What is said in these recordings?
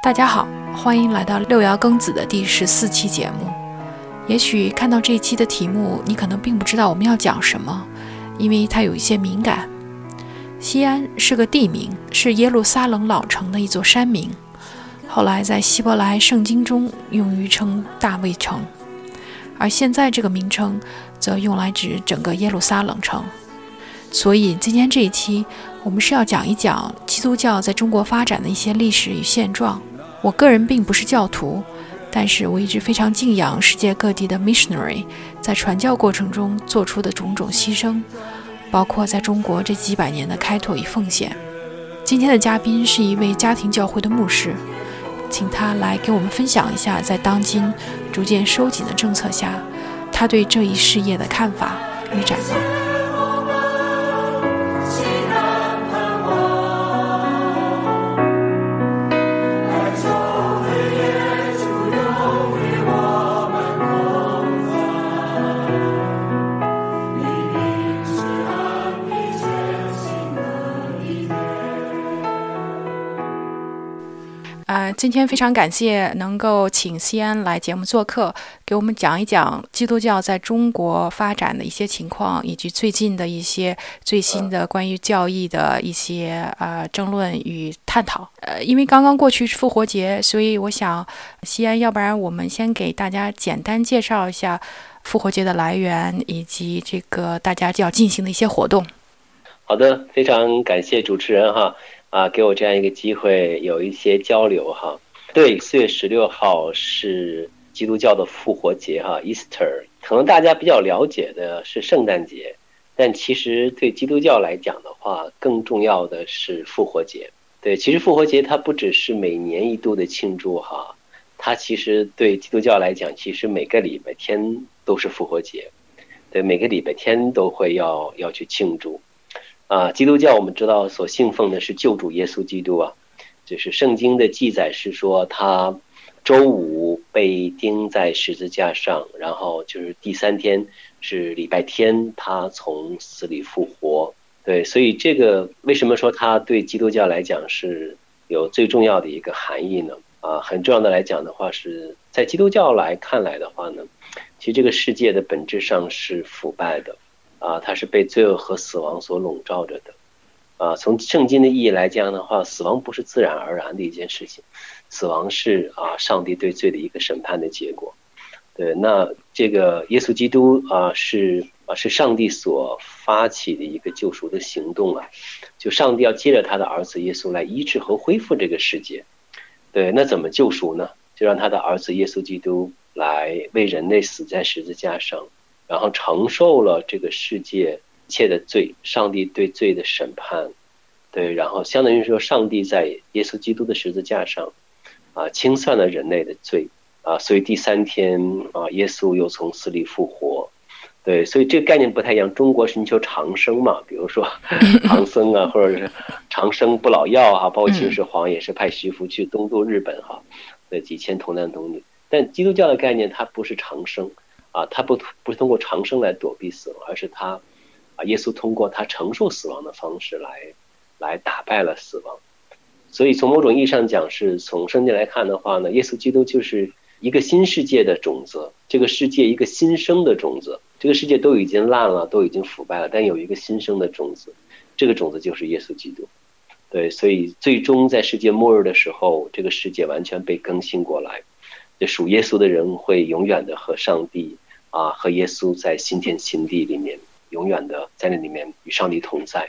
大家好，欢迎来到六爻庚子的第十四期节目。也许看到这一期的题目，你可能并不知道我们要讲什么，因为它有一些敏感。西安是个地名，是耶路撒冷老城的一座山名，后来在希伯来圣经中用于称大卫城，而现在这个名称则用来指整个耶路撒冷城。所以今天这一期，我们是要讲一讲基督教在中国发展的一些历史与现状。我个人并不是教徒，但是我一直非常敬仰世界各地的 missionary 在传教过程中做出的种种牺牲，包括在中国这几百年的开拓与奉献。今天的嘉宾是一位家庭教会的牧师，请他来给我们分享一下，在当今逐渐收紧的政策下，他对这一事业的看法与展望。今天非常感谢能够请西安来节目做客，给我们讲一讲基督教在中国发展的一些情况，以及最近的一些最新的关于教义的一些呃争论与探讨。呃，因为刚刚过去是复活节，所以我想西安，要不然我们先给大家简单介绍一下复活节的来源，以及这个大家就要进行的一些活动。好的，非常感谢主持人哈。啊，给我这样一个机会，有一些交流哈。对，四月十六号是基督教的复活节哈，Easter。可能大家比较了解的是圣诞节，但其实对基督教来讲的话，更重要的是复活节。对，其实复活节它不只是每年一度的庆祝哈，它其实对基督教来讲，其实每个礼拜天都是复活节。对，每个礼拜天都会要要去庆祝。啊，基督教我们知道所信奉的是救主耶稣基督啊，就是圣经的记载是说他周五被钉在十字架上，然后就是第三天是礼拜天他从死里复活。对，所以这个为什么说他对基督教来讲是有最重要的一个含义呢？啊，很重要的来讲的话是在基督教来看来的话呢，其实这个世界的本质上是腐败的。啊，它是被罪恶和死亡所笼罩着的，啊，从圣经的意义来讲的话，死亡不是自然而然的一件事情，死亡是啊，上帝对罪的一个审判的结果。对，那这个耶稣基督啊，是啊，是上帝所发起的一个救赎的行动啊，就上帝要借着他的儿子耶稣来医治和恢复这个世界。对，那怎么救赎呢？就让他的儿子耶稣基督来为人类死在十字架上。然后承受了这个世界一切的罪，上帝对罪的审判，对，然后相当于说，上帝在耶稣基督的十字架上，啊，清算了人类的罪，啊，所以第三天啊，耶稣又从死里复活，对，所以这个概念不太一样。中国寻求长生嘛，比如说 唐僧啊，或者是长生不老药啊，包括秦始皇也是派徐福去东渡日本哈，对，几千童男童女。但基督教的概念它不是长生。啊，他不不是通过长生来躲避死亡，而是他，啊，耶稣通过他承受死亡的方式来，来打败了死亡。所以从某种意义上讲，是从圣经来看的话呢，耶稣基督就是一个新世界的种子，这个世界一个新生的种子。这个世界都已经烂了，都已经腐败了，但有一个新生的种子，这个种子就是耶稣基督。对，所以最终在世界末日的时候，这个世界完全被更新过来，这属耶稣的人会永远的和上帝。啊，和耶稣在新天新地里面，永远的在那里面与上帝同在。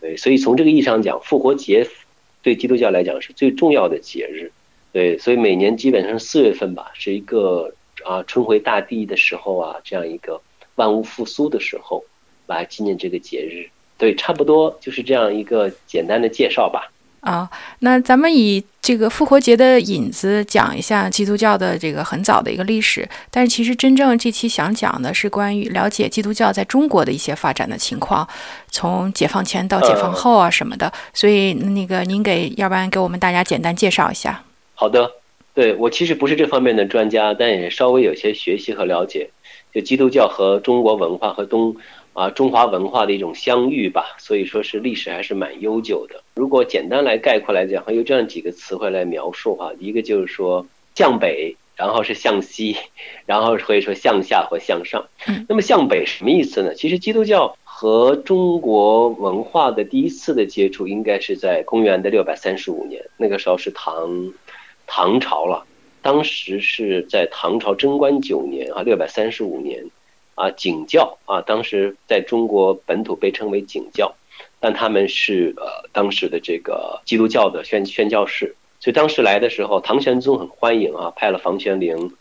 对，所以从这个意义上讲，复活节对基督教来讲是最重要的节日。对，所以每年基本上四月份吧，是一个啊春回大地的时候啊，这样一个万物复苏的时候来纪念这个节日。对，差不多就是这样一个简单的介绍吧。啊，那咱们以这个复活节的引子讲一下基督教的这个很早的一个历史。但是其实真正这期想讲的是关于了解基督教在中国的一些发展的情况，从解放前到解放后啊什么的。所以那个您给，要不然给我们大家简单介绍一下。好的，对我其实不是这方面的专家，但也稍微有些学习和了解，就基督教和中国文化和东啊中华文化的一种相遇吧，所以说是历史还是蛮悠久的。如果简单来概括来讲，有这样几个词汇来描述哈，一个就是说向北，然后是向西，然后可以说向下或向上。那么向北什么意思呢？其实基督教和中国文化的第一次的接触，应该是在公元的六百三十五年，那个时候是唐唐朝了。当时是在唐朝贞观九年啊，六百三十五年，啊，景教啊，当时在中国本土被称为景教，但他们是呃当时的这个基督教的宣宣教士，所以当时来的时候，唐玄宗很欢迎啊，派了房玄龄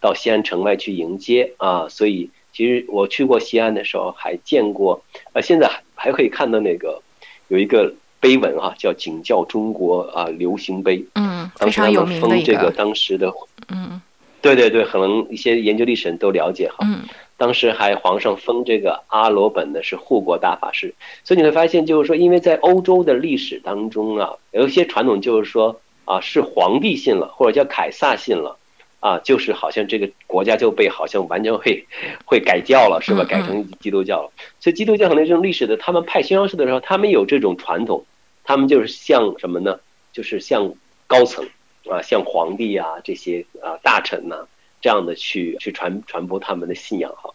到西安城外去迎接啊，所以其实我去过西安的时候还见过，啊，现在还可以看到那个有一个。碑文哈，叫景教中国啊流行碑，嗯，非常有名的一个。这个当时的，嗯，对对对，可能一些研究历史人都了解哈。嗯，当时还皇上封这个阿罗本呢是护国大法师，所以你会发现，就是说，因为在欧洲的历史当中啊，有一些传统就是说啊，是皇帝信了，或者叫凯撒信了。啊，就是好像这个国家就被好像完全会 会改教了，是吧？改成基督教了。所以基督教可能这种历史的，他们派宣教士的时候，他们有这种传统，他们就是像什么呢？就是像高层啊，像皇帝啊这些啊大臣呐这样的去去传传播他们的信仰哈。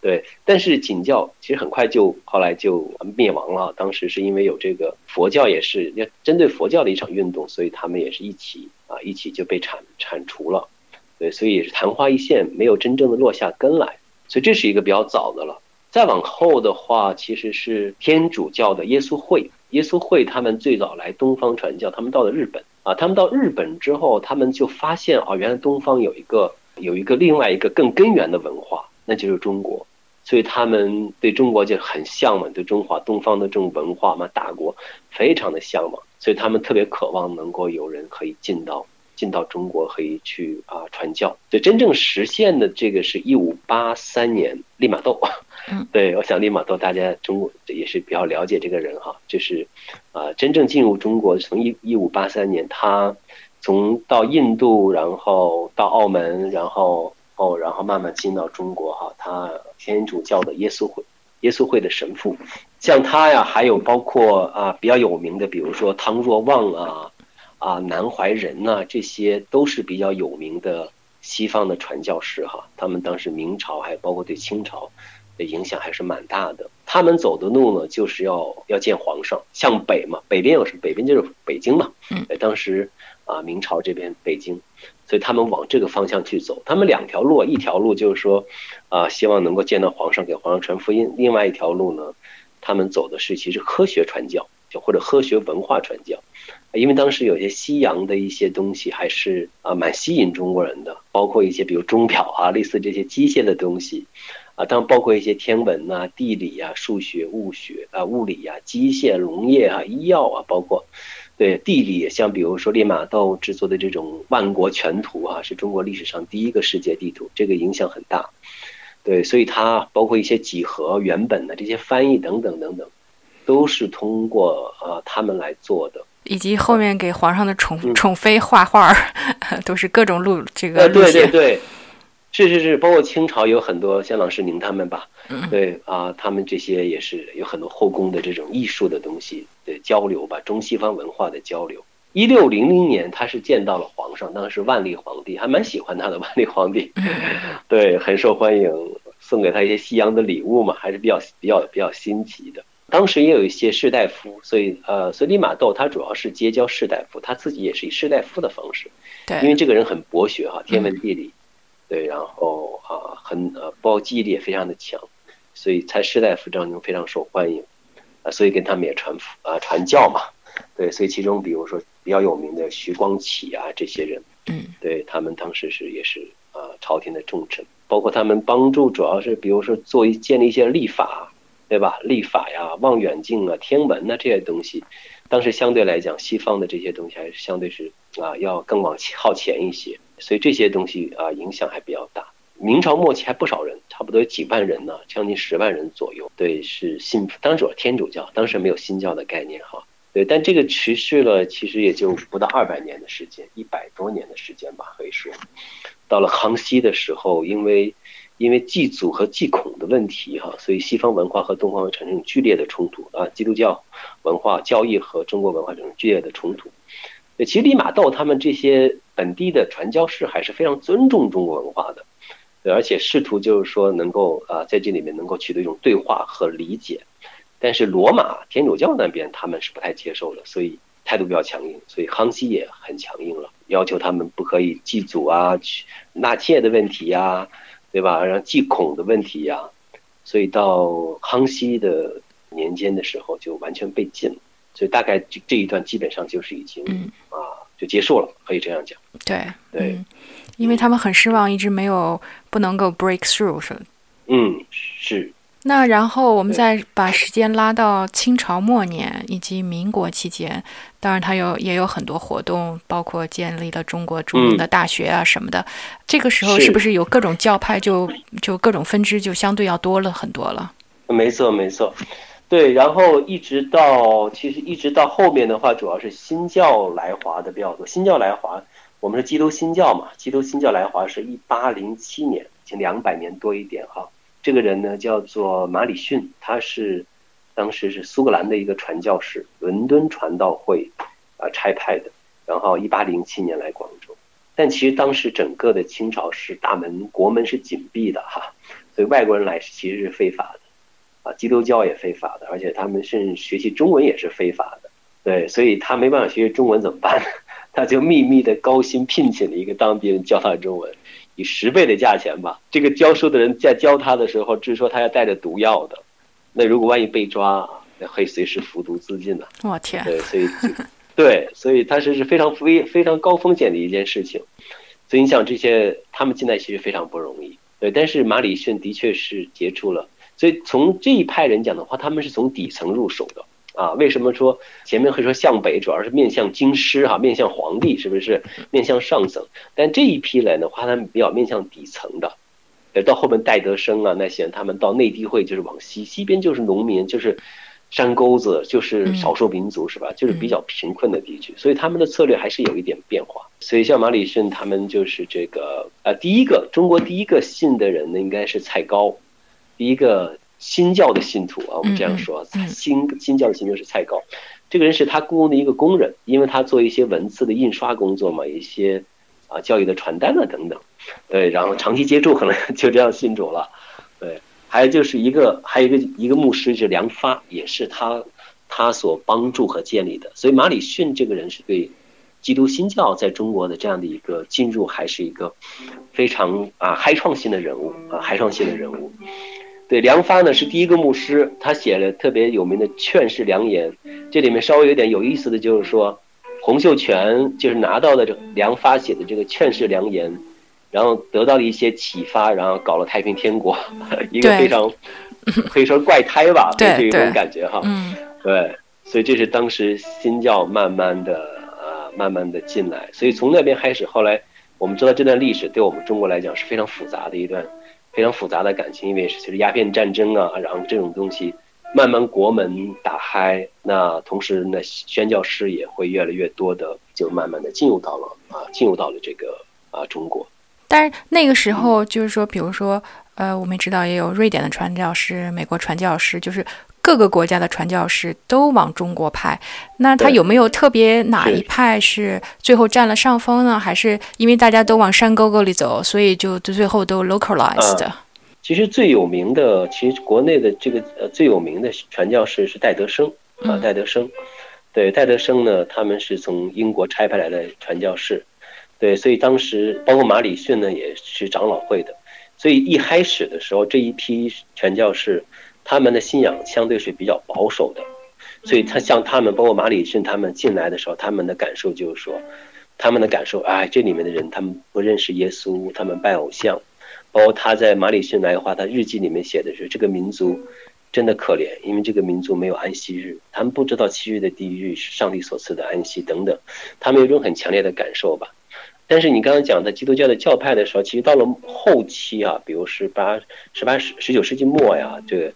对，但是景教其实很快就后来就灭亡了。当时是因为有这个佛教也是要针对佛教的一场运动，所以他们也是一起啊一起就被铲铲除了。对，所以也是昙花一现，没有真正的落下根来，所以这是一个比较早的了。再往后的话，其实是天主教的耶稣会，耶稣会他们最早来东方传教，他们到了日本啊，他们到日本之后，他们就发现啊，原来东方有一个有一个另外一个更根源的文化，那就是中国，所以他们对中国就很向往，对中华东方的这种文化嘛，大国非常的向往，所以他们特别渴望能够有人可以进到。进到中国可以去啊传教，就真正实现的这个是一五八三年利玛窦，对，我想利玛窦大家中国也是比较了解这个人哈，就是啊真正进入中国从一一五八三年，他从到印度，然后到澳门，然后哦然后慢慢进到中国哈，他天主教的耶稣会耶稣会的神父，像他呀，还有包括啊比较有名的，比如说汤若望啊。啊，南怀仁呐，这些都是比较有名的西方的传教士哈。他们当时明朝还包括对清朝的影响还是蛮大的。他们走的路呢，就是要要见皇上，向北嘛，北边有什么？北边就是北京嘛。嗯。当时啊，明朝这边北京，所以他们往这个方向去走。他们两条路，一条路就是说啊，希望能够见到皇上，给皇上传福音；另外一条路呢，他们走的是其实科学传教，就或者科学文化传教。因为当时有些西洋的一些东西还是啊蛮吸引中国人的，包括一些比如钟表啊，类似这些机械的东西，啊，当然包括一些天文呐、地理啊、数学、物学啊、物理啊、机械、农业啊、医药啊，包括对地理，像比如说利玛窦制作的这种万国全图啊，是中国历史上第一个世界地图，这个影响很大。对，所以它包括一些几何原本的这些翻译等等等等，都是通过啊他们来做的。以及后面给皇上的宠宠妃画画，都是各种路这个路线。对对对，是是是，包括清朝有很多像郎世宁他们吧，对啊，他们这些也是有很多后宫的这种艺术的东西的交流吧，中西方文化的交流。一六零零年，他是见到了皇上，当时万历皇帝还蛮喜欢他的，万历皇帝 对很受欢迎，送给他一些西洋的礼物嘛，还是比较比较比较新奇的。当时也有一些士大夫，所以呃，所以利玛窦他主要是结交士大夫，他自己也是以士大夫的方式，对，因为这个人很博学哈，天文地理，对，然后啊，很呃，包括记忆力也非常的强，所以在士大夫当中非常受欢迎，啊，所以跟他们也传啊传教嘛，对，所以其中比如说比较有名的徐光启啊这些人，嗯，对他们当时是也是啊朝廷的重臣，包括他们帮助主要是比如说做一建立一些立法。对吧？立法呀、望远镜啊、天文呐这些东西，当时相对来讲，西方的这些东西还是相对是啊要更往靠前一些，所以这些东西啊影响还比较大。明朝末期还不少人，差不多有几万人呢，将近十万人左右。对，是信，当时是天主教，当时没有新教的概念哈。对，但这个持续了其实也就不到二百年的时间，一百多年的时间吧，可以说。到了康熙的时候，因为因为祭祖和祭孔的问题哈，所以西方文化和东方产生剧烈的冲突啊，基督教文化教义和中国文化产生剧烈的冲突。其实利玛窦他们这些本地的传教士还是非常尊重中国文化的，而且试图就是说能够啊在这里面能够取得一种对话和理解。但是罗马天主教那边他们是不太接受的，所以态度比较强硬，所以康熙也很强硬了，要求他们不可以祭祖啊、去纳妾的问题呀，对吧？然后祭孔的问题呀，所以到康熙的年间的时候就完全被禁了。所以大概这这一段基本上就是已经啊就结束了，可以这样讲。对对，因为他们很失望，一直没有不能够 break through 是。嗯，是。那然后我们再把时间拉到清朝末年以及民国期间，当然他有也有很多活动，包括建立了中国著名的大学啊什么的。这个时候是不是有各种教派就就各种分支就相对要多了很多了？没错没错，对。然后一直到其实一直到后面的话，主要是新教来华的比较多。新教来华，我们是基督新教嘛？基督新教来华是一八零七年，近两百年多一点哈。这个人呢叫做马里逊，他是当时是苏格兰的一个传教士，伦敦传道会啊差派的，然后一八零七年来广州。但其实当时整个的清朝是大门国门是紧闭的哈，所以外国人来其实是非法的，啊，基督教也非法的，而且他们甚至学习中文也是非法的。对，所以他没办法学习中文怎么办呢？他就秘密的高薪聘请了一个当地人教他中文。以十倍的价钱吧，这个教书的人在教他的时候，据说他要带着毒药的，那如果万一被抓，那可以随时服毒自尽的。我天！对，所以，对，所以他是是非常非非常高风险的一件事情。所以你想，这些他们进来其实非常不容易。对，但是马里逊的确是杰出了，所以从这一派人讲的话，他们是从底层入手的。啊，为什么说前面会说向北，主要是面向京师哈，面向皇帝，是不是面向上层？但这一批人的话，他们比较面向底层的。呃，到后面戴德生啊那些人，他们到内地会就是往西，西边就是农民，就是山沟子，就是少数民族，是吧？就是比较贫困的地区，所以他们的策略还是有一点变化。所以像马里逊他们就是这个呃，第一个中国第一个信的人呢，应该是蔡高，第一个。新教的信徒啊，我们这样说，新新教的信徒是蔡高，这个人是他雇佣的一个工人，因为他做一些文字的印刷工作嘛，一些啊教育的传单啊等等，对，然后长期接触可能就这样信主了，对，还有就是一个还有一个一个牧师是梁发，也是他他所帮助和建立的，所以马里逊这个人是对基督新教在中国的这样的一个进入，还是一个非常啊开创性的人物啊开创性的人物。对，梁发呢是第一个牧师，他写了特别有名的《劝世良言》，这里面稍微有点有意思的就是说，洪秀全就是拿到的这梁发写的这个《劝世良言》，然后得到了一些启发，然后搞了太平天国，一个非常可以说怪胎吧，对这种感觉哈，嗯，对，所以这是当时新教慢慢的啊，慢慢的进来，所以从那边开始，后来我们知道这段历史对我们中国来讲是非常复杂的一段。非常复杂的感情，因为随着鸦片战争啊，然后这种东西慢慢国门打开，那同时呢宣教师也会越来越多的，就慢慢的进入到了啊，进入到了这个啊中国。但是那个时候就是说，比如说呃，我们知道也有瑞典的传教士，美国传教士，就是。各个国家的传教士都往中国派，那他有没有特别哪一派是最后占了上风呢？还是因为大家都往山沟沟里走，所以就最后都 localized？其实最有名的，其实国内的这个呃最有名的传教士是戴德生啊，戴德生。对，戴德生呢，他们是从英国差派来的传教士。对，所以当时包括马里逊呢，也是长老会的。所以一开始的时候，这一批传教士。他们的信仰相对是比较保守的，所以他像他们，包括马里逊他们进来的时候，他们的感受就是说，他们的感受，哎，这里面的人他们不认识耶稣，他们拜偶像。包括他在马里逊来的话，他日记里面写的是这个民族真的可怜，因为这个民族没有安息日，他们不知道七日的第一日是上帝所赐的安息等等，他们有一种很强烈的感受吧。但是你刚刚讲的基督教的教派的时候，其实到了后期啊，比如十八、十八、十十九世纪末呀，这个。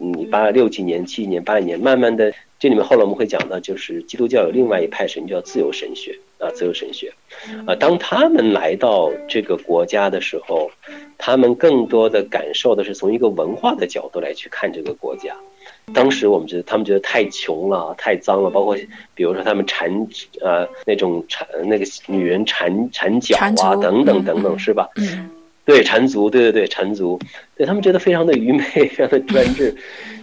嗯，八六几年、七几年、八几年，慢慢的这里面后来我们会讲到，就是基督教有另外一派神叫自由神学啊，自由神学，啊，当他们来到这个国家的时候，他们更多的感受的是从一个文化的角度来去看这个国家。当时我们觉得他们觉得太穷了，太脏了，包括比如说他们缠呃那种缠那个女人缠缠脚啊等等等等，是吧？嗯，对，缠足，对对对，缠足，对他们觉得非常的愚昧，非常的专制。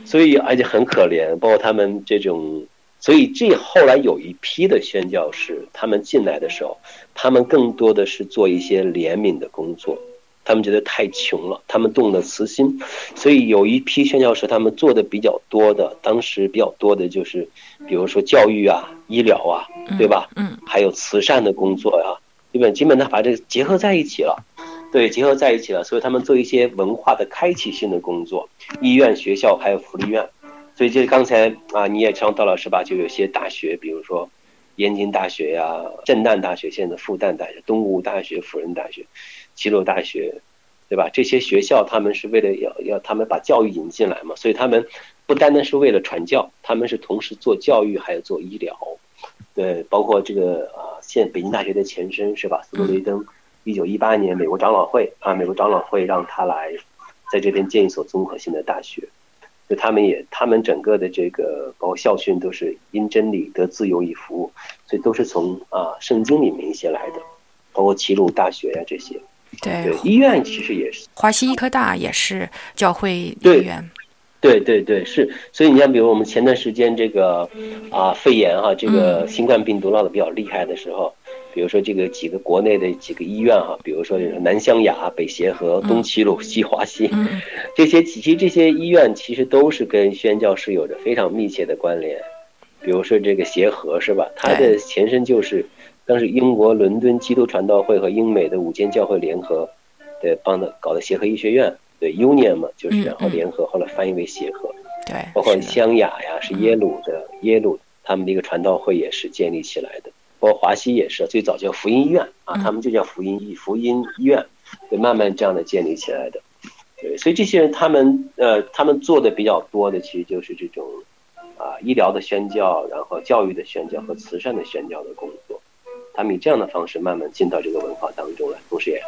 所以，而且很可怜，包括他们这种，所以这后来有一批的宣教士，他们进来的时候，他们更多的是做一些怜悯的工作，他们觉得太穷了，他们动了慈心，所以有一批宣教士，他们做的比较多的，当时比较多的就是，比如说教育啊、医疗啊，对吧？嗯，还有慈善的工作呀，基本基本他把这个结合在一起了。对，结合在一起了，所以他们做一些文化的开启性的工作，医院、学校还有福利院。所以就是刚才啊，你也讲到了是吧？就有些大学，比如说燕京大学呀、震旦大学、现在的复旦大学、东吴大学、辅仁大学、齐鲁大学，对吧？这些学校他们是为了要要他们把教育引进来嘛，所以他们不单单是为了传教，他们是同时做教育还有做医疗。对，包括这个啊，现北京大学的前身是吧？斯诺雷登。一九一八年，美国长老会啊，美国长老会让他来，在这边建一所综合性的大学。就他们也，他们整个的这个包括校训都是因真理得自由以服务，所以都是从啊圣经里面一些来的，包括齐鲁大学呀这些。对，医院其实也是，华西医科大也是教会医院。对对对，是。所以你像比如我们前段时间这个啊肺炎哈，这个新冠病毒闹得比较厉害的时候。比如说这个几个国内的几个医院哈，比如说南湘雅、北协和、东齐鲁、西华西，这些其实这些医院其实都是跟宣教士有着非常密切的关联。比如说这个协和是吧？它的前身就是当时英国伦敦基督传道会和英美的五间教会联合对帮的搞的协和医学院，对 Union 嘛，就是然后联合后来翻译为协和。对，包括湘雅呀，是耶鲁的耶鲁他们的一个传道会也是建立起来的。包括华西也是最早叫福音医院啊，他们就叫福音医福音医院，对，慢慢这样的建立起来的。对，所以这些人他们呃，他们做的比较多的，其实就是这种啊医疗的宣教，然后教育的宣教和慈善的宣教的工作。他们以这样的方式慢慢进到这个文化当中来，同时也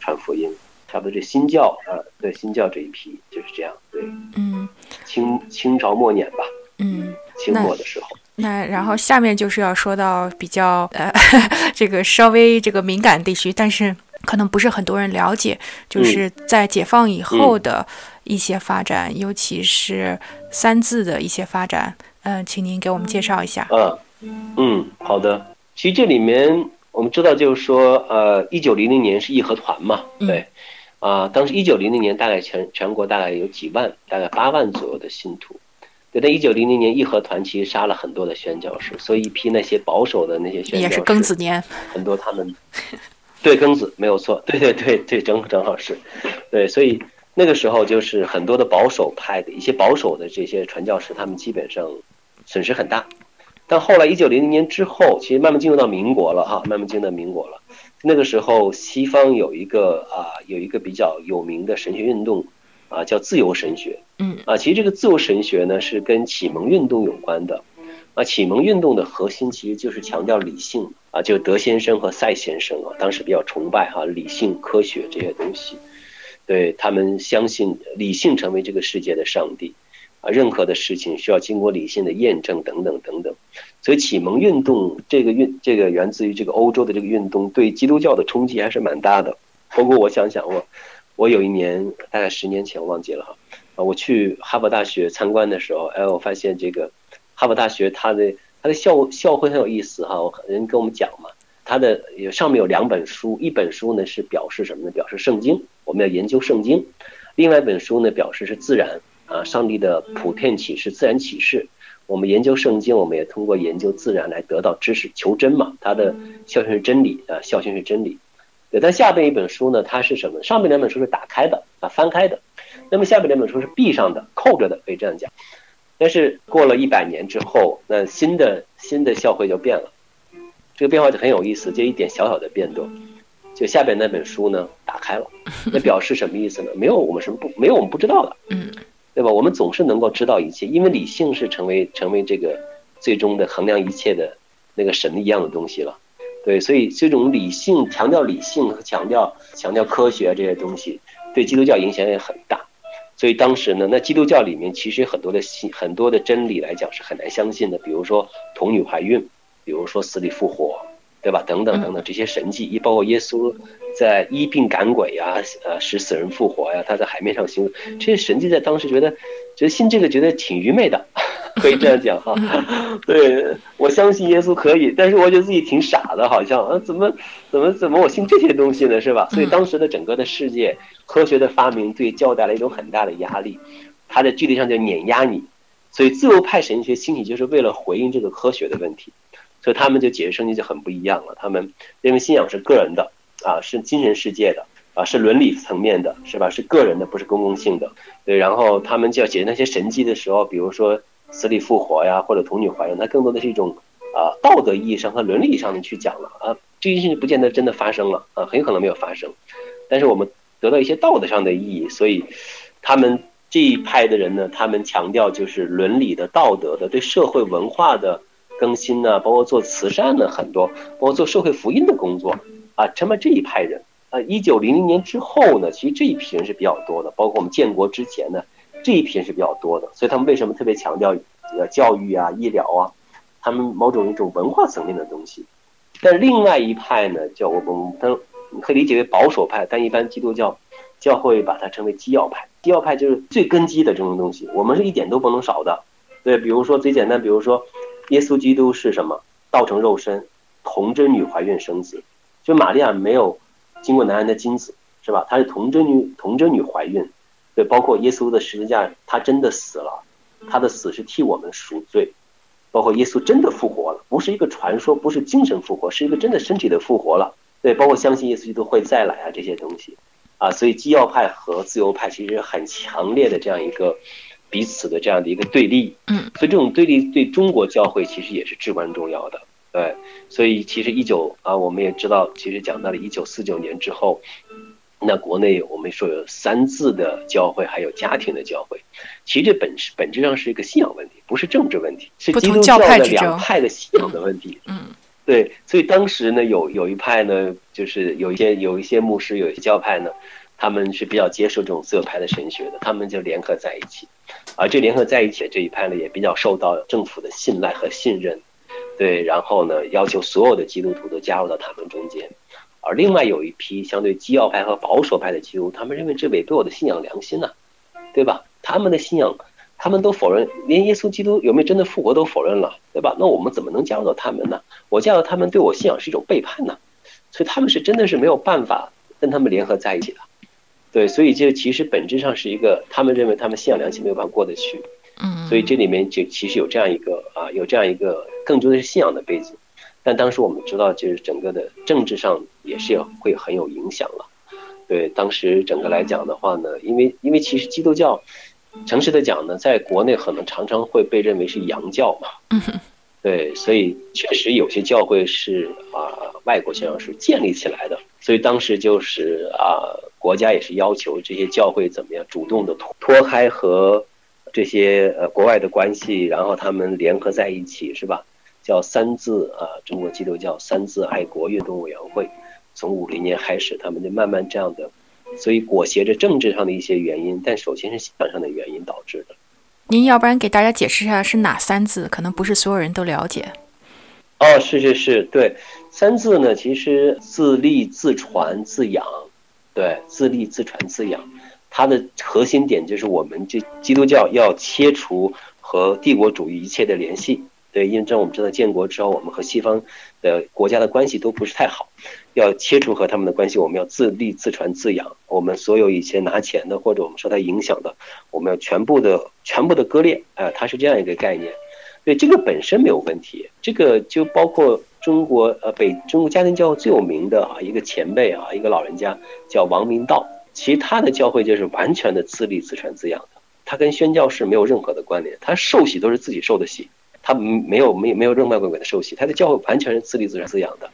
传福音。差不多这新教啊，对新教这一批就是这样。对，嗯，清清朝末年吧，嗯，清末的时候。那然后下面就是要说到比较呃 这个稍微这个敏感地区，但是可能不是很多人了解，就是在解放以后的一些发展，尤其是三字的一些发展。嗯，请您给我们介绍一下。嗯嗯，好的。其实这里面我们知道，就是说，呃，一九零零年是义和团嘛，对，啊，当时一九零零年大概全全国大概有几万，大概八万左右的信徒。对，在一九零零年，义和团其实杀了很多的宣教士，所以一批那些保守的那些宣教士，也是庚子年，很多他们，对庚子没有错，对对对对，正正好是，对，所以那个时候就是很多的保守派的一些保守的这些传教士，他们基本上损失很大。但后来一九零零年之后，其实慢慢进入到民国了哈，慢慢进入到民国了。那个时候，西方有一个啊，有一个比较有名的神学运动。啊，叫自由神学，嗯，啊，其实这个自由神学呢是跟启蒙运动有关的，啊，启蒙运动的核心其实就是强调理性，啊，就德先生和赛先生啊，当时比较崇拜哈理性科学这些东西，对他们相信理性成为这个世界的上帝，啊，任何的事情需要经过理性的验证等等等等，所以启蒙运动这个运这个源自于这个欧洲的这个运动对基督教的冲击还是蛮大的，包括我想想我。我有一年，大概十年前，我忘记了哈，啊，我去哈佛大学参观的时候，哎，我发现这个哈佛大学它的它的校校徽很有意思哈，人跟我们讲嘛，它的有上面有两本书，一本书呢是表示什么呢？表示圣经，我们要研究圣经；另外一本书呢表示是自然啊，上帝的普遍启示、自然启示。我们研究圣经，我们也通过研究自然来得到知识，求真嘛。它的校训是真理啊，校训是真理。但下边一本书呢，它是什么？上面两本书是打开的啊，翻开的，那么下面两本书是闭上的，扣着的，可以这样讲。但是过了一百年之后，那新的新的教会就变了，这个变化就很有意思，就一点小小的变动，就下边那本书呢打开了，那表示什么意思呢？没有我们什么不没有我们不知道的，嗯，对吧？我们总是能够知道一切，因为理性是成为成为这个最终的衡量一切的那个神一样的东西了。对，所以这种理性强调理性和强调强调科学这些东西，对基督教影响也很大。所以当时呢，那基督教里面其实很多的信很多的真理来讲是很难相信的，比如说童女怀孕，比如说死里复活，对吧？等等等等这些神迹，一包括耶稣在医病赶鬼呀，呃，使死人复活呀，他在海面上行，这些神迹在当时觉得觉得信这个觉得挺愚昧的。可以这样讲哈，对我相信耶稣可以，但是我觉得自己挺傻的，好像啊，怎么怎么怎么我信这些东西呢，是吧？所以当时的整个的世界科学的发明对教带来一种很大的压力，它在具体上就碾压你，所以自由派神学兴起就是为了回应这个科学的问题，所以他们就解释圣经就很不一样了，他们认为信仰是个人的啊，是精神世界的啊，是伦理层面的，是吧？是个人的，不是公共性的，对，然后他们就要解释那些神迹的时候，比如说。死里复活呀，或者童女怀孕，它更多的是一种啊道德意义上和伦理上的去讲了啊，这件事情不见得真的发生了啊，很有可能没有发生，但是我们得到一些道德上的意义，所以他们这一派的人呢，他们强调就是伦理的、道德的、对社会文化的更新呢，包括做慈善的很多，包括做社会福音的工作啊，成为这一派人啊。一九零零年之后呢，其实这一批人是比较多的，包括我们建国之前呢。这一批人是比较多的，所以他们为什么特别强调呃教育啊、医疗啊，他们某种一种文化层面的东西。但另外一派呢，叫我们他可以理解为保守派，但一般基督教教会把它称为基要派。基要派就是最根基的这种东西，我们是一点都不能少的。对，比如说最简单，比如说耶稣基督是什么？道成肉身，童贞女怀孕生子，就玛利亚没有经过男人的精子，是吧？她是童贞女，童贞女怀孕。对，包括耶稣的十字架，他真的死了，他的死是替我们赎罪。包括耶稣真的复活了，不是一个传说，不是精神复活，是一个真的身体的复活了。对，包括相信耶稣基督会再来啊，这些东西啊，所以基要派和自由派其实很强烈的这样一个彼此的这样的一个对立。嗯，所以这种对立对中国教会其实也是至关重要的。对，所以其实一九啊，我们也知道，其实讲到了一九四九年之后。那国内我们说有三字的教会，还有家庭的教会，其实这本是本质上是一个信仰问题，不是政治问题，是基督教的两派的信仰的问题。嗯，对，所以当时呢，有有一派呢，就是有一些有一些牧师，有一些教派呢，他们是比较接受这种自由派的神学的，他们就联合在一起，而这联合在一起的这一派呢，也比较受到政府的信赖和信任，对，然后呢，要求所有的基督徒都加入到他们中间。而另外有一批相对基要派和保守派的基督徒，他们认为这违背我的信仰良心呐，对吧？他们的信仰，他们都否认，连耶稣基督有没有真的复活都否认了，对吧？那我们怎么能加入到他们呢？我加入他们对我信仰是一种背叛呢，所以他们是真的是没有办法跟他们联合在一起的，对，所以这其实本质上是一个，他们认为他们信仰良心没有办法过得去，嗯，所以这里面就其实有这样一个啊，有这样一个更多的是信仰的背景。但当时我们知道，就是整个的政治上也是要会很有影响了。对，当时整个来讲的话呢，因为因为其实基督教，诚实的讲呢，在国内可能常常会被认为是洋教嘛。嗯对，所以确实有些教会是啊，外国教是建立起来的。所以当时就是啊，国家也是要求这些教会怎么样，主动的脱脱开和这些呃国外的关系，然后他们联合在一起，是吧？叫三字啊，中国基督教三字爱国运动委员会，从五零年开始，他们就慢慢这样的，所以裹挟着政治上的一些原因，但首先是信仰上的原因导致的。您要不然给大家解释一下是哪三字？可能不是所有人都了解。哦，是是是，对，三字呢，其实自立、自传、自养，对，自立、自传、自养，它的核心点就是我们这基督教要切除和帝国主义一切的联系。对，因为这我们知道，建国之后，我们和西方的国家的关系都不是太好，要切除和他们的关系，我们要自立、自传、自养。我们所有以前拿钱的，或者我们受他影响的，我们要全部的、全部的割裂。哎，它是这样一个概念。对，这个本身没有问题。这个就包括中国呃北中国家庭教会最有名的啊一个前辈啊一个老人家叫王明道，其他的教会就是完全的自立、自传、自养的，他跟宣教士没有任何的关联，他受洗都是自己受的洗。他没有没有没有任外国鬼的受洗，他的教会完全是自立自然滋养的，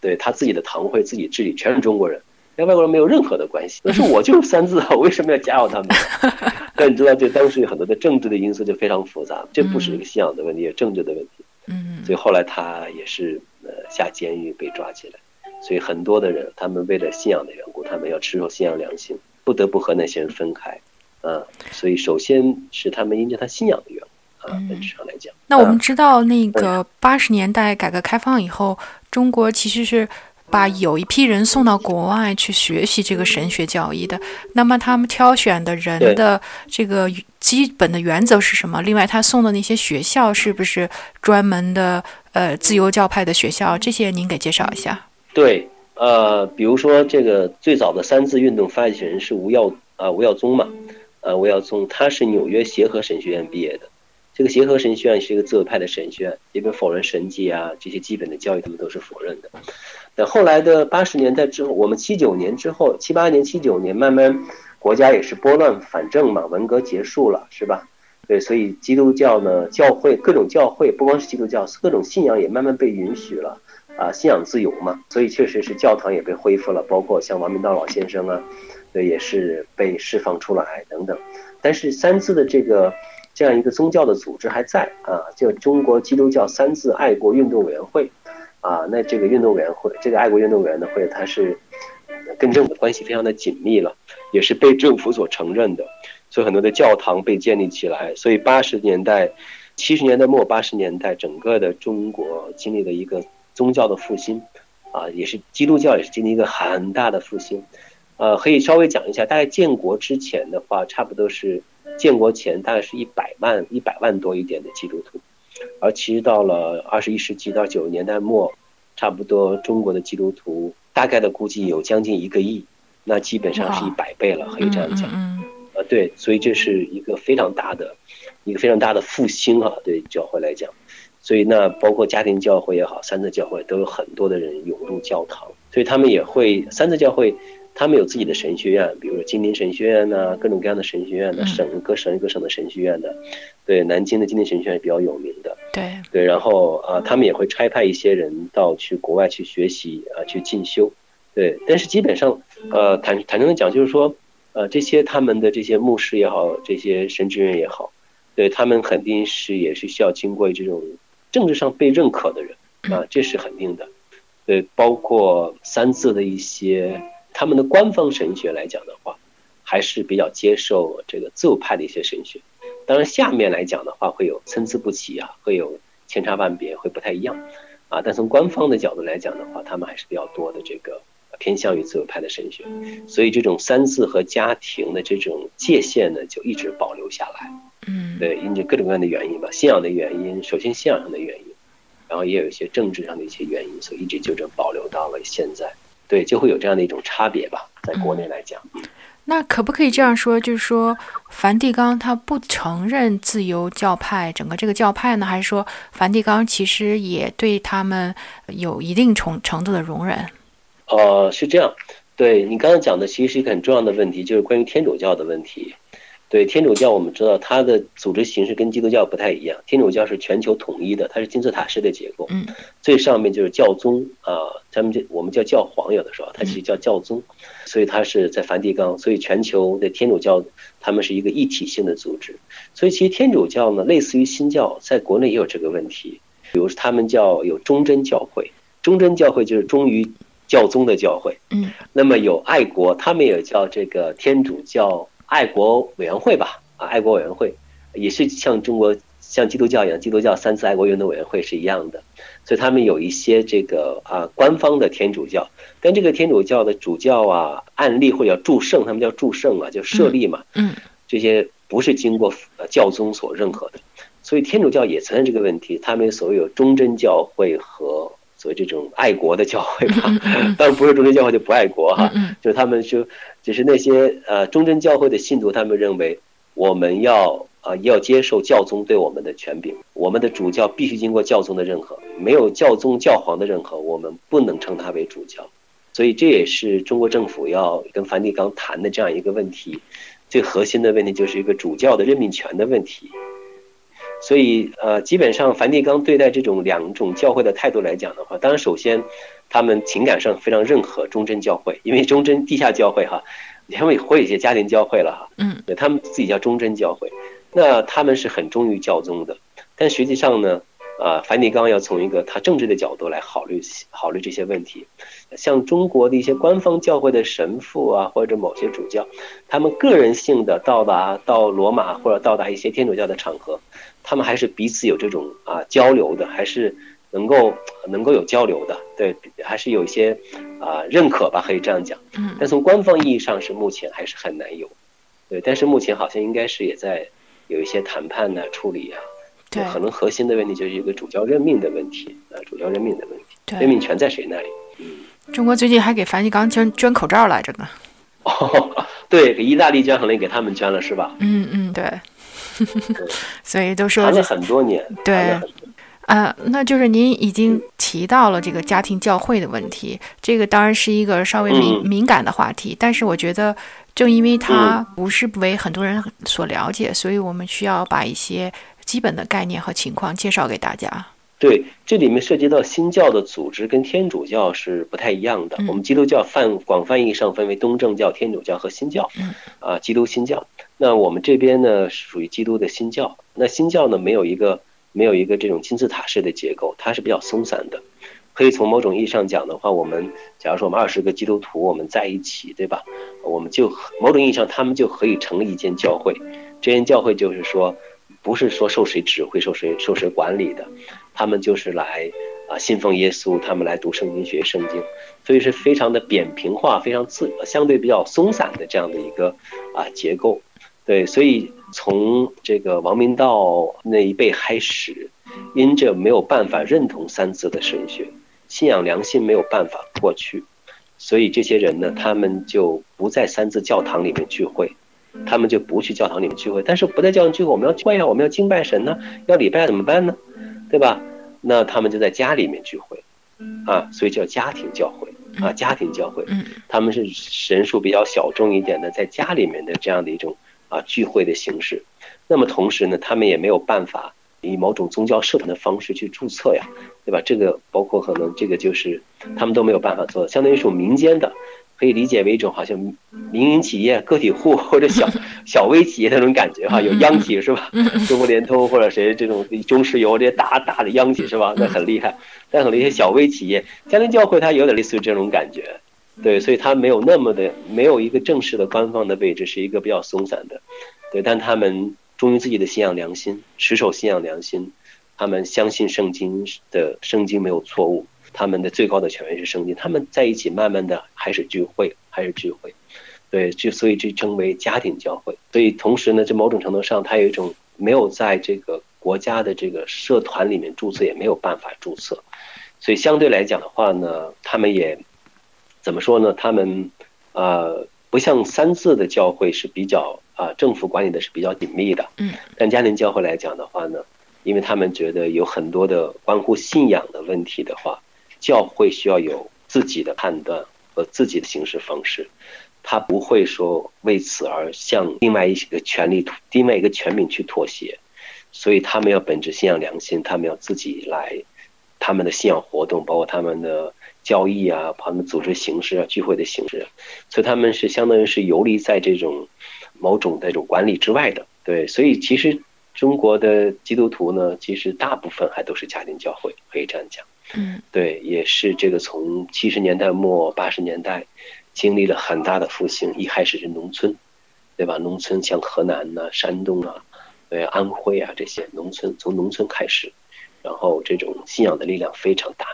对他自己的堂会自己治理，全是中国人，跟外国人没有任何的关系。但是我就是三字啊，我为什么要加入他们？但你知道，就当时有很多的政治的因素就非常复杂，这不是一个信仰的问题，也政治的问题。嗯所以后来他也是呃下监狱被抓起来。所以很多的人，他们为了信仰的缘故，他们要持守信仰良心，不得不和那些人分开。啊，所以首先是他们因着他信仰的缘故啊，本质上来讲。那我们知道，那个八十年代改革开放以后，中国其实是。把有一批人送到国外去学习这个神学教义的，那么他们挑选的人的这个基本的原则是什么？另外，他送的那些学校是不是专门的呃自由教派的学校？这些您给介绍一下。对，呃，比如说这个最早的三自运动发起人是吴耀啊吴耀宗嘛，呃吴耀宗他是纽约协和神学院毕业的，这个协和神学院是一个自由派的神学院，里边否认神迹啊这些基本的教育他们都是否认的。等后来的八十年代之后，我们七九年之后，七八年、七九年，慢慢国家也是拨乱反正嘛，文革结束了，是吧？对，所以基督教呢，教会各种教会，不光是基督教，各种信仰也慢慢被允许了，啊，信仰自由嘛，所以确实是教堂也被恢复了，包括像王明道老先生啊，对，也是被释放出来等等。但是三次的这个这样一个宗教的组织还在啊，就中国基督教三自爱国运动委员会。啊，那这个运动委员会，这个爱国运动委员会，它是跟政府关系非常的紧密了，也是被政府所承认的，所以很多的教堂被建立起来。所以八十年代、七十年代末、八十年代，整个的中国经历了一个宗教的复兴，啊，也是基督教也是经历一个很大的复兴。呃，可以稍微讲一下，大概建国之前的话，差不多是建国前大概是一百万、一百万多一点的基督徒。而其实到了二十一世纪到九十年代末，差不多中国的基督徒大概的估计有将近一个亿，那基本上是一百倍了，可以这样讲。啊，对，所以这是一个非常大的，一个非常大的复兴啊，对教会来讲。所以那包括家庭教会也好，三字教会都有很多的人涌入教堂，所以他们也会三字教会。他们有自己的神学院，比如说金陵神学院呐，各种各样的神学院的省各省各省的神学院的，对，南京的金陵神学院比较有名的，对。对，然后啊，他们也会差派一些人到去国外去学习啊，去进修，对，但是基本上呃，坦坦诚的讲，就是说呃，这些他们的这些牧师也好，这些神职人也好，对他们肯定是也是需要经过这种政治上被认可的人啊，这是肯定的，对，包括三字的一些。他们的官方神学来讲的话，还是比较接受这个自由派的一些神学。当然，下面来讲的话，会有参差不齐啊，会有千差万别，会不太一样啊。但从官方的角度来讲的话，他们还是比较多的这个偏向于自由派的神学。所以，这种三字和家庭的这种界限呢，就一直保留下来。嗯，对，因着各种各样的原因吧，信仰的原因，首先信仰上的原因，然后也有一些政治上的一些原因，所以一直就这保留到了现在。对，就会有这样的一种差别吧，在国内来讲。那可不可以这样说，就是说梵蒂冈他不承认自由教派整个这个教派呢，还是说梵蒂冈其实也对他们有一定程程度的容忍？呃，是这样。对你刚刚讲的，其实是一个很重要的问题，就是关于天主教的问题。对天主教，我们知道它的组织形式跟基督教不太一样。天主教是全球统一的，它是金字塔式的结构。嗯，最上面就是教宗啊，咱们就我们叫教皇，有的时候它其实叫教宗，所以它是在梵蒂冈。所以全球的天主教，他们是一个一体性的组织。所以其实天主教呢，类似于新教，在国内也有这个问题。比如他们叫有忠贞教会，忠贞教会就是忠于教宗的教会。嗯，那么有爱国，他们也叫这个天主教。爱国委员会吧，啊，爱国委员会也是像中国像基督教一样，基督教三次爱国运动委员会是一样的，所以他们有一些这个啊官方的天主教，但这个天主教的主教啊案例或者叫祝圣，他们叫祝圣啊，就设立嘛，嗯，这些不是经过教宗所认可的，所以天主教也存在这个问题，他们所谓有忠贞教会和。所谓这种爱国的教会吧，当然不是忠贞教会就不爱国哈，就是他们就就是那些呃忠贞教会的信徒，他们认为我们要啊要接受教宗对我们的权柄，我们的主教必须经过教宗的认可，没有教宗教皇的认可，我们不能称他为主教，所以这也是中国政府要跟梵蒂冈谈的这样一个问题，最核心的问题就是一个主教的任命权的问题。所以，呃，基本上梵蒂冈对待这种两种教会的态度来讲的话，当然首先，他们情感上非常认可忠贞教会，因为忠贞地下教会哈，因为会有一些家庭教会了哈，嗯，对他们自己叫忠贞教会，那他们是很忠于教宗的，但实际上呢，啊，梵蒂冈要从一个他政治的角度来考虑考虑这些问题。像中国的一些官方教会的神父啊，或者某些主教，他们个人性的到达到罗马或者到达一些天主教的场合，他们还是彼此有这种啊交流的，还是能够能够有交流的，对，还是有一些啊认可吧，可以这样讲。嗯。但从官方意义上是目前还是很难有，对。但是目前好像应该是也在有一些谈判呢处理啊。对。可能核心的问题就是一个主教任命的问题啊，主教任命的问题，任命权在谁那里？嗯。中国最近还给梵蒂冈捐捐口罩来着呢。哦，对，给意大利捐，可能给他们捐了，是吧？嗯嗯，对。所以都说谈了很多年。对。呃，那就是您已经提到了这个家庭教会的问题，这个当然是一个稍微敏敏感的话题，但是我觉得正因为它不是为很多人所了解，所以我们需要把一些基本的概念和情况介绍给大家。对，这里面涉及到新教的组织跟天主教是不太一样的。我们基督教泛广泛意义上分为东正教、天主教和新教，啊，基督新教。那我们这边呢，属于基督的新教。那新教呢，没有一个没有一个这种金字塔式的结构，它是比较松散的。可以从某种意义上讲的话，我们假如说我们二十个基督徒我们在一起，对吧？我们就某种意义上，他们就可以成立一间教会。这间教会就是说，不是说受谁指挥、受谁受谁管理的。他们就是来啊信奉耶稣，他们来读圣经、学圣经，所以是非常的扁平化、非常自相对比较松散的这样的一个啊结构。对，所以从这个王明道那一辈开始，因着没有办法认同三字的神学，信仰良心没有办法过去，所以这些人呢，他们就不在三字教堂里面聚会，他们就不去教堂里面聚会。但是不在教堂聚会，我们要聚会啊，我们要敬拜神呢，要礼拜怎么办呢？对吧？那他们就在家里面聚会，啊，所以叫家庭教会啊，家庭教会，他们是神数比较小众一点的，在家里面的这样的一种啊聚会的形式。那么同时呢，他们也没有办法以某种宗教社团的方式去注册呀，对吧？这个包括可能这个就是他们都没有办法做，相当于一种民间的。可以理解为一种好像民营企业、个体户或者小 小微企业那种感觉哈，有央企是吧？中国联通或者谁这种中石油这些大大的央企是吧？那很厉害。但很多一些小微企业，家庭教会它有点类似于这种感觉，对，所以它没有那么的没有一个正式的官方的位置，是一个比较松散的，对。但他们忠于自己的信仰良心，持守信仰良心，他们相信圣经的圣经没有错误。他们的最高的权威是圣经，他们在一起慢慢的还是聚会，还是聚会，对，就所以这称为家庭教会。所以同时呢，在某种程度上，它有一种没有在这个国家的这个社团里面注册，也没有办法注册，所以相对来讲的话呢，他们也怎么说呢？他们呃不像三字的教会是比较啊政府管理的是比较紧密的，嗯，但家庭教会来讲的话呢，因为他们觉得有很多的关乎信仰的问题的话。教会需要有自己的判断和自己的行事方式，他不会说为此而向另外一个权力、另外一个权柄去妥协，所以他们要本着信仰良心，他们要自己来他们的信仰活动，包括他们的交易啊，他们组织形式啊、聚会的形式，所以他们是相当于是游离在这种某种这种管理之外的。对，所以其实中国的基督徒呢，其实大部分还都是家庭教会，可以这样讲。嗯，对，也是这个从七十年代末八十年代，经历了很大的复兴。一开始是农村，对吧？农村像河南呐、山东啊、对安徽啊这些农村，从农村开始，然后这种信仰的力量非常大。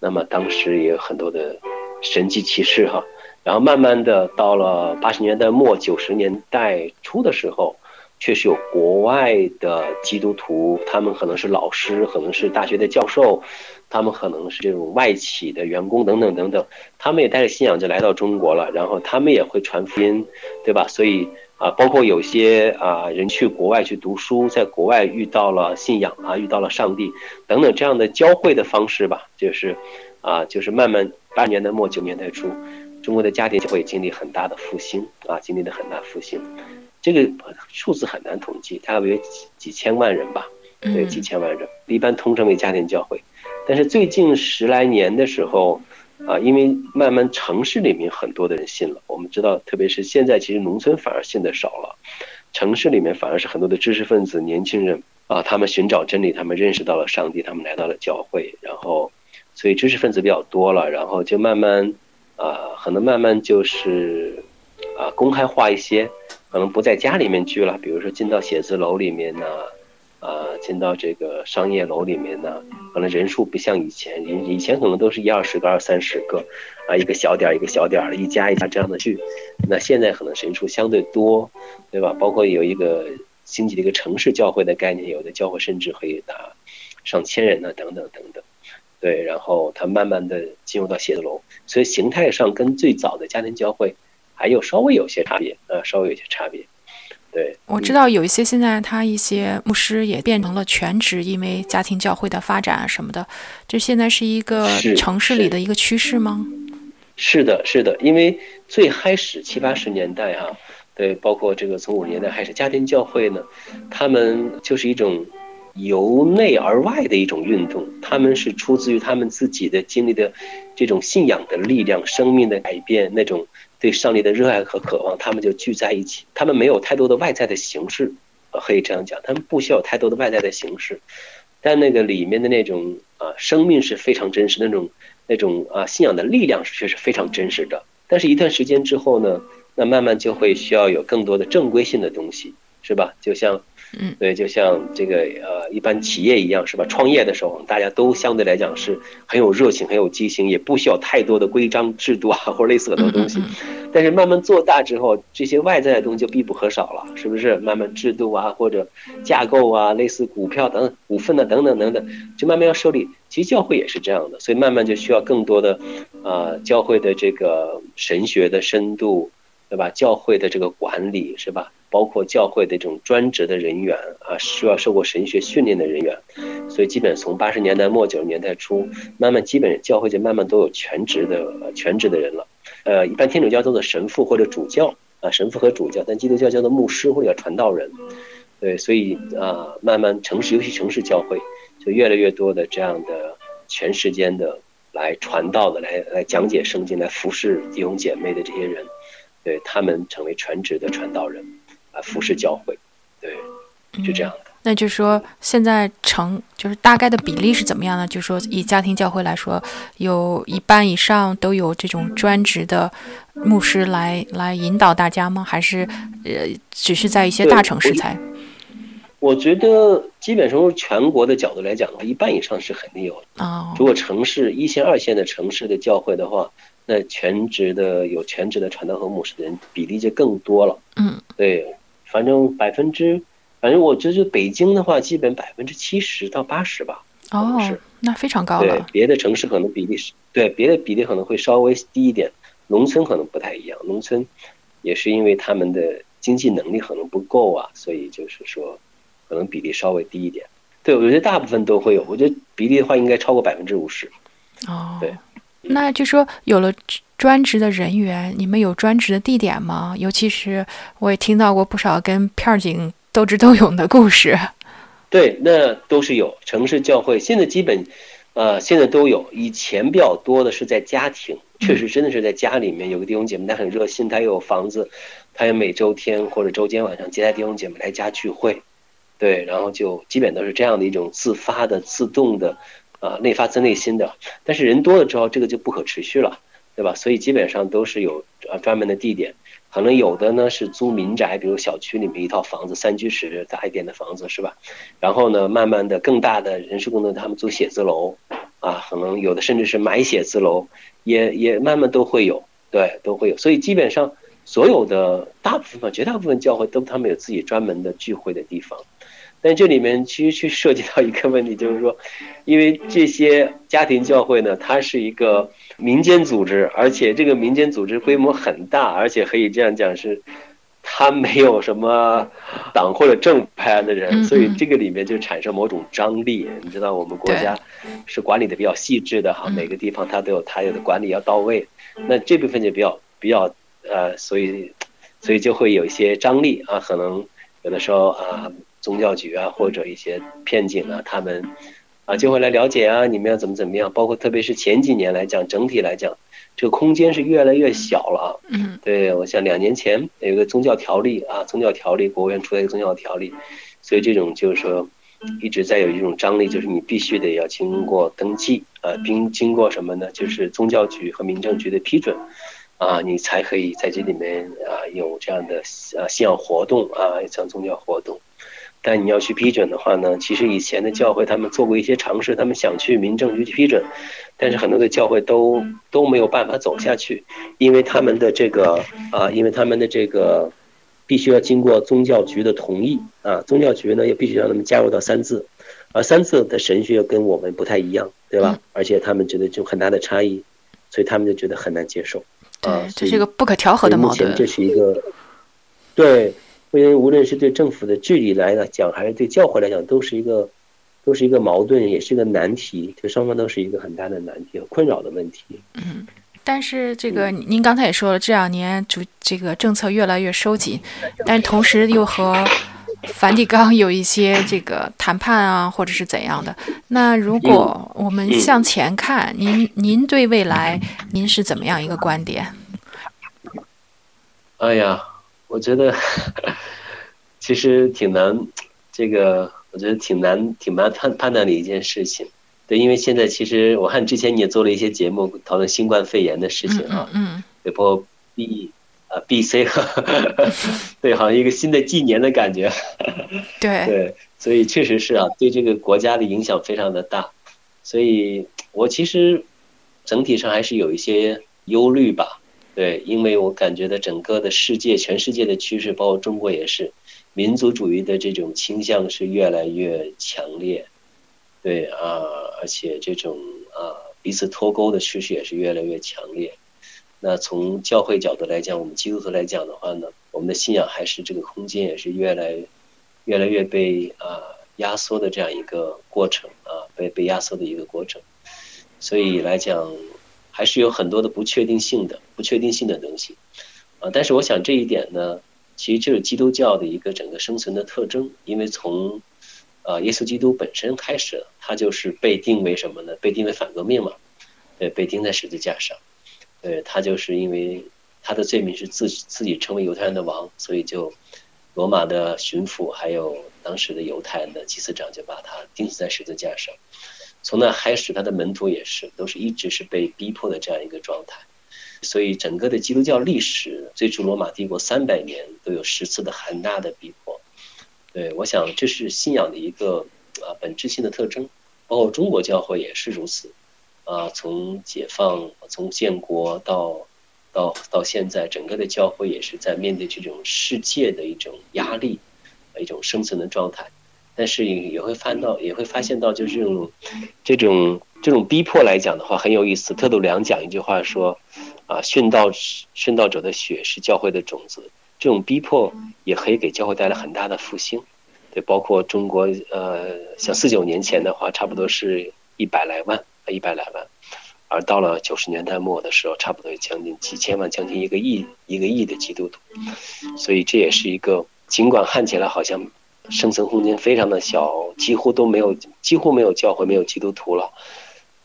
那么当时也有很多的神迹奇事哈。然后慢慢的到了八十年代末九十年代初的时候。确实有国外的基督徒，他们可能是老师，可能是大学的教授，他们可能是这种外企的员工等等等等，他们也带着信仰就来到中国了，然后他们也会传福音，对吧？所以啊，包括有些啊人去国外去读书，在国外遇到了信仰啊，遇到了上帝等等这样的交汇的方式吧，就是啊，就是慢慢八年代末九年代初，中国的家庭就会经历很大的复兴啊，经历了很大复兴。这个数字很难统计，大约几几千万人吧，对，几千万人，一般通称为家庭教会。但是最近十来年的时候，啊，因为慢慢城市里面很多的人信了，我们知道，特别是现在，其实农村反而信的少了，城市里面反而是很多的知识分子、年轻人啊，他们寻找真理，他们认识到了上帝，他们来到了教会，然后，所以知识分子比较多了，然后就慢慢，啊，可能慢慢就是，啊，公开化一些，可能不在家里面聚了，比如说进到写字楼里面呢，进到这个商业楼里面呢，可能人数不像以前，以以前可能都是一二十个、二三十个，啊，一个小点儿一个小点儿的，一家一家这样的去，那现在可能人数相对多，对吧？包括有一个。兴起的一个城市教会的概念，有的教会甚至可以达上千人呢，等等等等。对，然后它慢慢的进入到写字楼，所以形态上跟最早的家庭教会还有稍微有些差别啊，稍微有些差别。对，我知道有一些现在他一些牧师也变成了全职，因为家庭教会的发展啊什么的，这现在是一个城市里的一个趋势吗？是的，是的，因为最开始七八十年代啊。对，包括这个从五十年代开始，家庭教会呢，他们就是一种由内而外的一种运动，他们是出自于他们自己的经历的这种信仰的力量、生命的改变，那种对上帝的热爱和渴望，他们就聚在一起。他们没有太多的外在的形式，可以这样讲，他们不需要太多的外在的形式，但那个里面的那种啊，生命是非常真实，那种那种啊，信仰的力量却是非常真实的。但是，一段时间之后呢？那慢慢就会需要有更多的正规性的东西，是吧？就像，嗯，对，就像这个呃，一般企业一样，是吧？创业的时候，大家都相对来讲是很有热情、很有激情，也不需要太多的规章制度啊，或者类似很多东西。但是慢慢做大之后，这些外在的东西就必不可少了，是不是？慢慢制度啊，或者架构啊，类似股票等股份的等等等等，就慢慢要设立。其实教会也是这样的，所以慢慢就需要更多的，呃，教会的这个神学的深度。对吧？教会的这个管理是吧？包括教会的这种专职的人员啊，需要受过神学训练的人员，所以基本从八十年代末九十年代初，慢慢基本教会就慢慢都有全职的全职的人了。呃，一般天主教叫做神父或者主教啊，神父和主教，但基督教叫做牧师或者传道人。对，所以啊，慢慢城市尤其城市教会就越来越多的这样的全时间的来传道的，来来讲解圣经，来服侍弟兄姐妹的这些人。对他们成为全职的传道人，啊，服侍教会，对，是这样的。那就是说，现在成就是大概的比例是怎么样呢？就是说，以家庭教会来说，有一半以上都有这种专职的牧师来来引导大家吗？还是呃，只是在一些大城市才？我觉得，基本上从全国的角度来讲的话，一半以上是肯定有的。哦，如果城市一线、二线的城市的教会的话。那全职的有全职的传道和牧师的人比例就更多了。嗯，对，反正百分之，反正我觉得北京的话，基本百分之七十到八十吧。哦，那非常高了。对，别的城市可能比例是，对，别的比例可能会稍微低一点。农村可能不太一样，农村也是因为他们的经济能力可能不够啊，所以就是说，可能比例稍微低一点。对，我觉得大部分都会有，我觉得比例的话应该超过百分之五十。哦，对。那就说有了专职的人员，你们有专职的地点吗？尤其是我也听到过不少跟片儿警斗智斗勇的故事。对，那都是有城市教会，现在基本，呃，现在都有。以前比较多的是在家庭，确实真的是在家里面有个弟兄姐妹，他很热心，他有房子，他有每周天或者周间晚上接待弟兄姐妹来家聚会。对，然后就基本都是这样的一种自发的、自动的。啊，内发自内心的，但是人多了之后，这个就不可持续了，对吧？所以基本上都是有啊专门的地点，可能有的呢是租民宅，比如小区里面一套房子，三居室大一点的房子是吧？然后呢，慢慢的更大的人事工作，他们租写字楼，啊，可能有的甚至是买写字楼，也也慢慢都会有，对，都会有。所以基本上所有的大部分绝大部分教会都他们有自己专门的聚会的地方。但这里面其实去涉及到一个问题，就是说，因为这些家庭教会呢，它是一个民间组织，而且这个民间组织规模很大，而且可以这样讲是，它没有什么党或者正派的人，所以这个里面就产生某种张力。你知道，我们国家是管理的比较细致的哈，每个地方它都有它有的管理要到位，那这部分就比较比较呃，所以所以就会有一些张力啊，可能有的时候啊。宗教局啊，或者一些片警啊，他们啊就会来了解啊，你们要怎么怎么样？包括特别是前几年来讲，整体来讲，这个空间是越来越小了。嗯，对，我想两年前有一个宗教条例啊，宗教条例，国务院出了一个宗教条例，所以这种就是说一直在有一种张力，就是你必须得要经过登记，啊，并经过什么呢？就是宗教局和民政局的批准，啊，你才可以在这里面啊有这样的啊信仰活动啊，像宗教活动。但你要去批准的话呢，其实以前的教会他们做过一些尝试，他们想去民政局去批准，但是很多的教会都都没有办法走下去，因为他们的这个啊，因为他们的这个。必须要经过宗教局的同意啊，宗教局呢也必须让他们加入到三字，而三字的神学跟我们不太一样，对吧？而且他们觉得就很大的差异，所以他们就觉得很难接受。啊，这是一个不可调和的矛盾。这是一个，对，因为无论是对政府的治理来讲，还是对教会来讲，都是一个，都是一个矛盾，也是一个难题，对双方都是一个很大的难题和困扰的问题。嗯。但是这个您刚才也说了，这两年主这个政策越来越收紧，但同时又和梵蒂冈有一些这个谈判啊，或者是怎样的。那如果我们向前看，您您对未来您是怎么样一个观点？哎呀，我觉得其实挺难，这个我觉得挺难挺难判判断的一件事情。对，因为现在其实我看之前你也做了一些节目讨论新冠肺炎的事情啊，嗯，对，包括 B 啊 B C 和 对，好像一个新的纪年的感觉，对。对，所以确实是啊，对这个国家的影响非常的大，所以我其实整体上还是有一些忧虑吧，对，因为我感觉到整个的世界，全世界的趋势，包括中国也是，民族主义的这种倾向是越来越强烈。对啊，而且这种啊彼此脱钩的趋势也是越来越强烈。那从教会角度来讲，我们基督徒来讲的话呢，我们的信仰还是这个空间也是越来越来越被啊压缩的这样一个过程啊，被被压缩的一个过程。所以来讲，还是有很多的不确定性的不确定性的东西啊。但是我想这一点呢，其实就是基督教的一个整个生存的特征，因为从啊，耶稣基督本身开始，他就是被定为什么呢？被定为反革命嘛，对，被钉在十字架上。对他就是因为他的罪名是自自己成为犹太人的王，所以就罗马的巡抚还有当时的犹太人的祭司长就把他钉死在十字架上。从那开始，他的门徒也是都是一直是被逼迫的这样一个状态。所以整个的基督教历史，最初罗马帝国三百年都有十次的很大的逼迫。对，我想这是信仰的一个啊本质性的特征，包括中国教会也是如此，啊，从解放、从建国到到到现在，整个的教会也是在面对这种世界的一种压力，一种生存的状态。但是也也会翻到，也会发现到，就是这种这种这种逼迫来讲的话很有意思。特鲁良讲一句话说，啊，殉道殉道者的血是教会的种子。这种逼迫也可以给教会带来很大的复兴，对，包括中国，呃，像四九年前的话，差不多是一百来万，一百来万，而到了九十年代末的时候，差不多将近几千万，将近一个亿，一个亿的基督徒，所以这也是一个，尽管看起来好像生存空间非常的小，几乎都没有，几乎没有教会，没有基督徒了，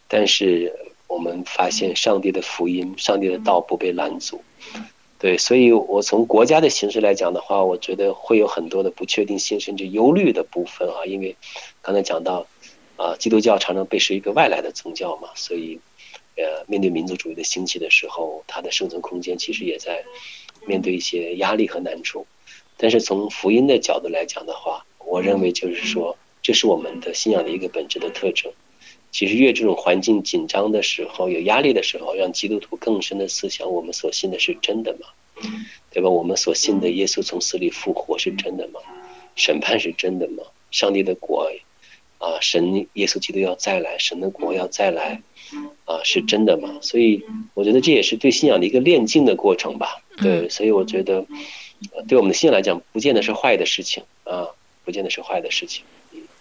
但是我们发现上帝的福音，上帝的道不被拦阻。对，所以我从国家的形式来讲的话，我觉得会有很多的不确定性，甚至忧虑的部分啊。因为刚才讲到，啊，基督教常常被视一个外来的宗教嘛，所以，呃，面对民族主义的兴起的时候，它的生存空间其实也在面对一些压力和难处。但是从福音的角度来讲的话，我认为就是说，这是我们的信仰的一个本质的特征。其实越这种环境紧张的时候，有压力的时候，让基督徒更深的思想：我们所信的是真的吗？对吧？我们所信的耶稣从死里复活是真的吗？审判是真的吗？上帝的国啊，神耶稣基督要再来，神的国要再来啊，是真的吗？所以我觉得这也是对信仰的一个炼净的过程吧。对，所以我觉得对我们的信仰来讲，不见得是坏的事情啊，不见得是坏的事情。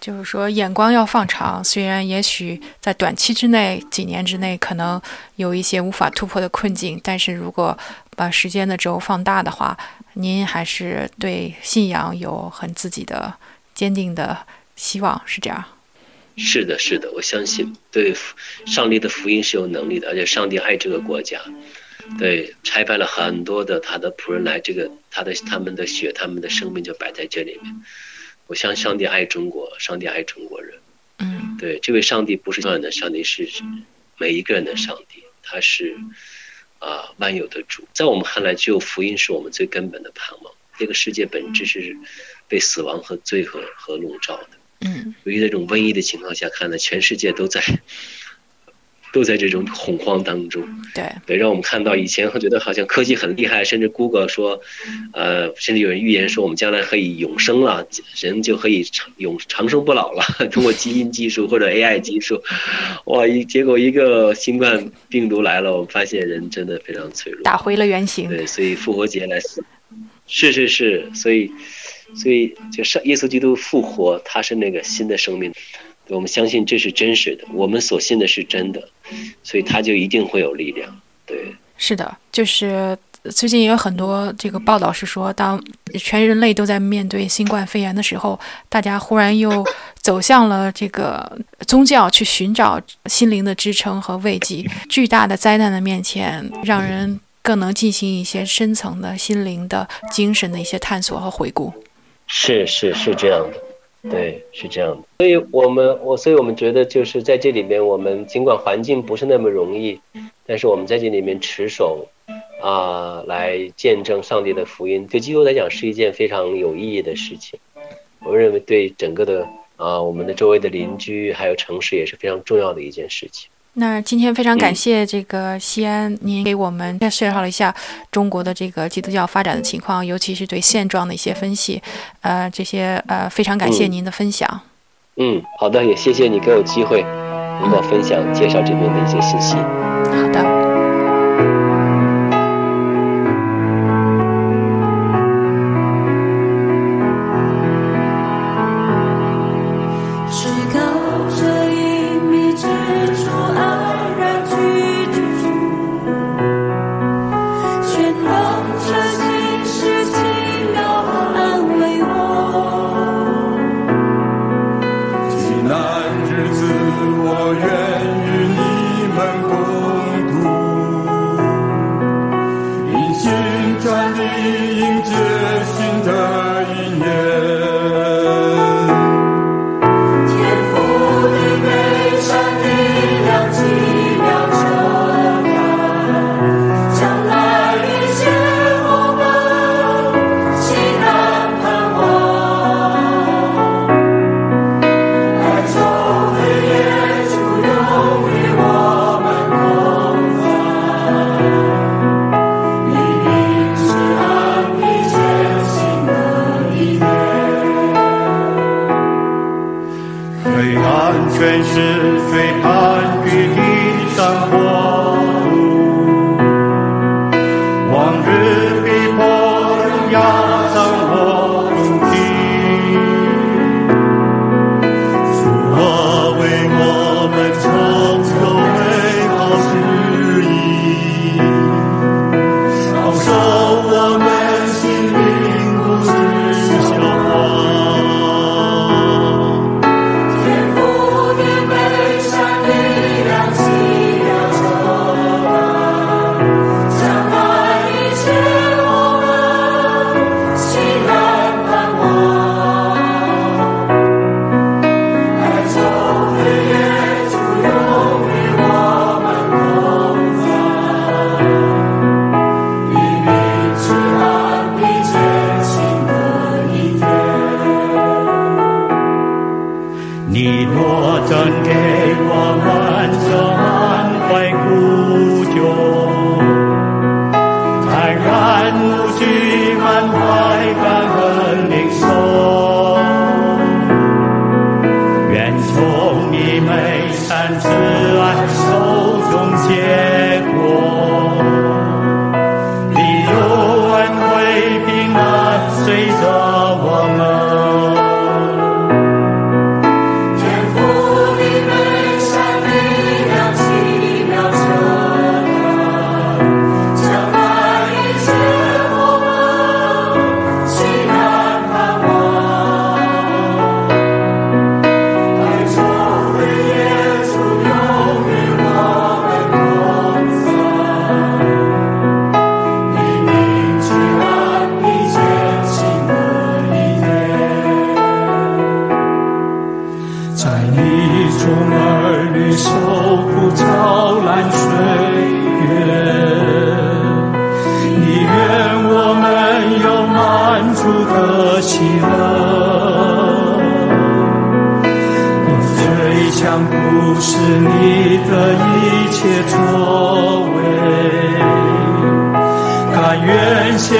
就是说，眼光要放长。虽然也许在短期之内、几年之内可能有一些无法突破的困境，但是如果把时间的轴放大的话，您还是对信仰有很自己的坚定的希望，是这样？是的，是的，我相信对上帝的福音是有能力的，而且上帝爱这个国家，对拆派了很多的他的仆人来，这个他的他们的血、他们的生命就摆在这里面。我相信上帝爱中国，上帝爱中国人。嗯，对，这位上帝不是所有人的上帝，是每一个人的上帝，他是啊万有的主。在我们看来，只有福音是我们最根本的盼望。这个世界本质是被死亡和罪和和笼罩的。嗯，由于这种瘟疫的情况下，看呢全世界都在。都在这种恐慌当中，对。对，让我们看到以前会觉得好像科技很厉害，甚至 Google 说，呃，甚至有人预言说我们将来可以永生了，人就可以长永长生不老了，通过基因技术或者 AI 技术，哇，一结果一个新冠病毒来了，我们发现人真的非常脆弱，打回了原形。对，所以复活节来，是是是，所以所以就上耶稣基督复活，他是那个新的生命。我们相信这是真实的，我们所信的是真的，所以它就一定会有力量。对，是的，就是最近也有很多这个报道是说，当全人类都在面对新冠肺炎的时候，大家忽然又走向了这个宗教，去寻找心灵的支撑和慰藉。巨大的灾难的面前，让人更能进行一些深层的心灵的精神的一些探索和回顾。是是是这样的。对，是这样的，所以我们我，所以我们觉得就是在这里面，我们尽管环境不是那么容易，但是我们在这里面持守，啊，来见证上帝的福音，对基督来讲是一件非常有意义的事情。我认为对整个的啊，我们的周围的邻居还有城市也是非常重要的一件事情。那今天非常感谢这个西安，您给我们介绍了一下中国的这个基督教发展的情况，尤其是对现状的一些分析。呃，这些呃，非常感谢您的分享。嗯，好的，也谢谢你给我机会，能够分享介绍这边的一些信息。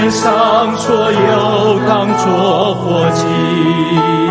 献上所有当作活祭。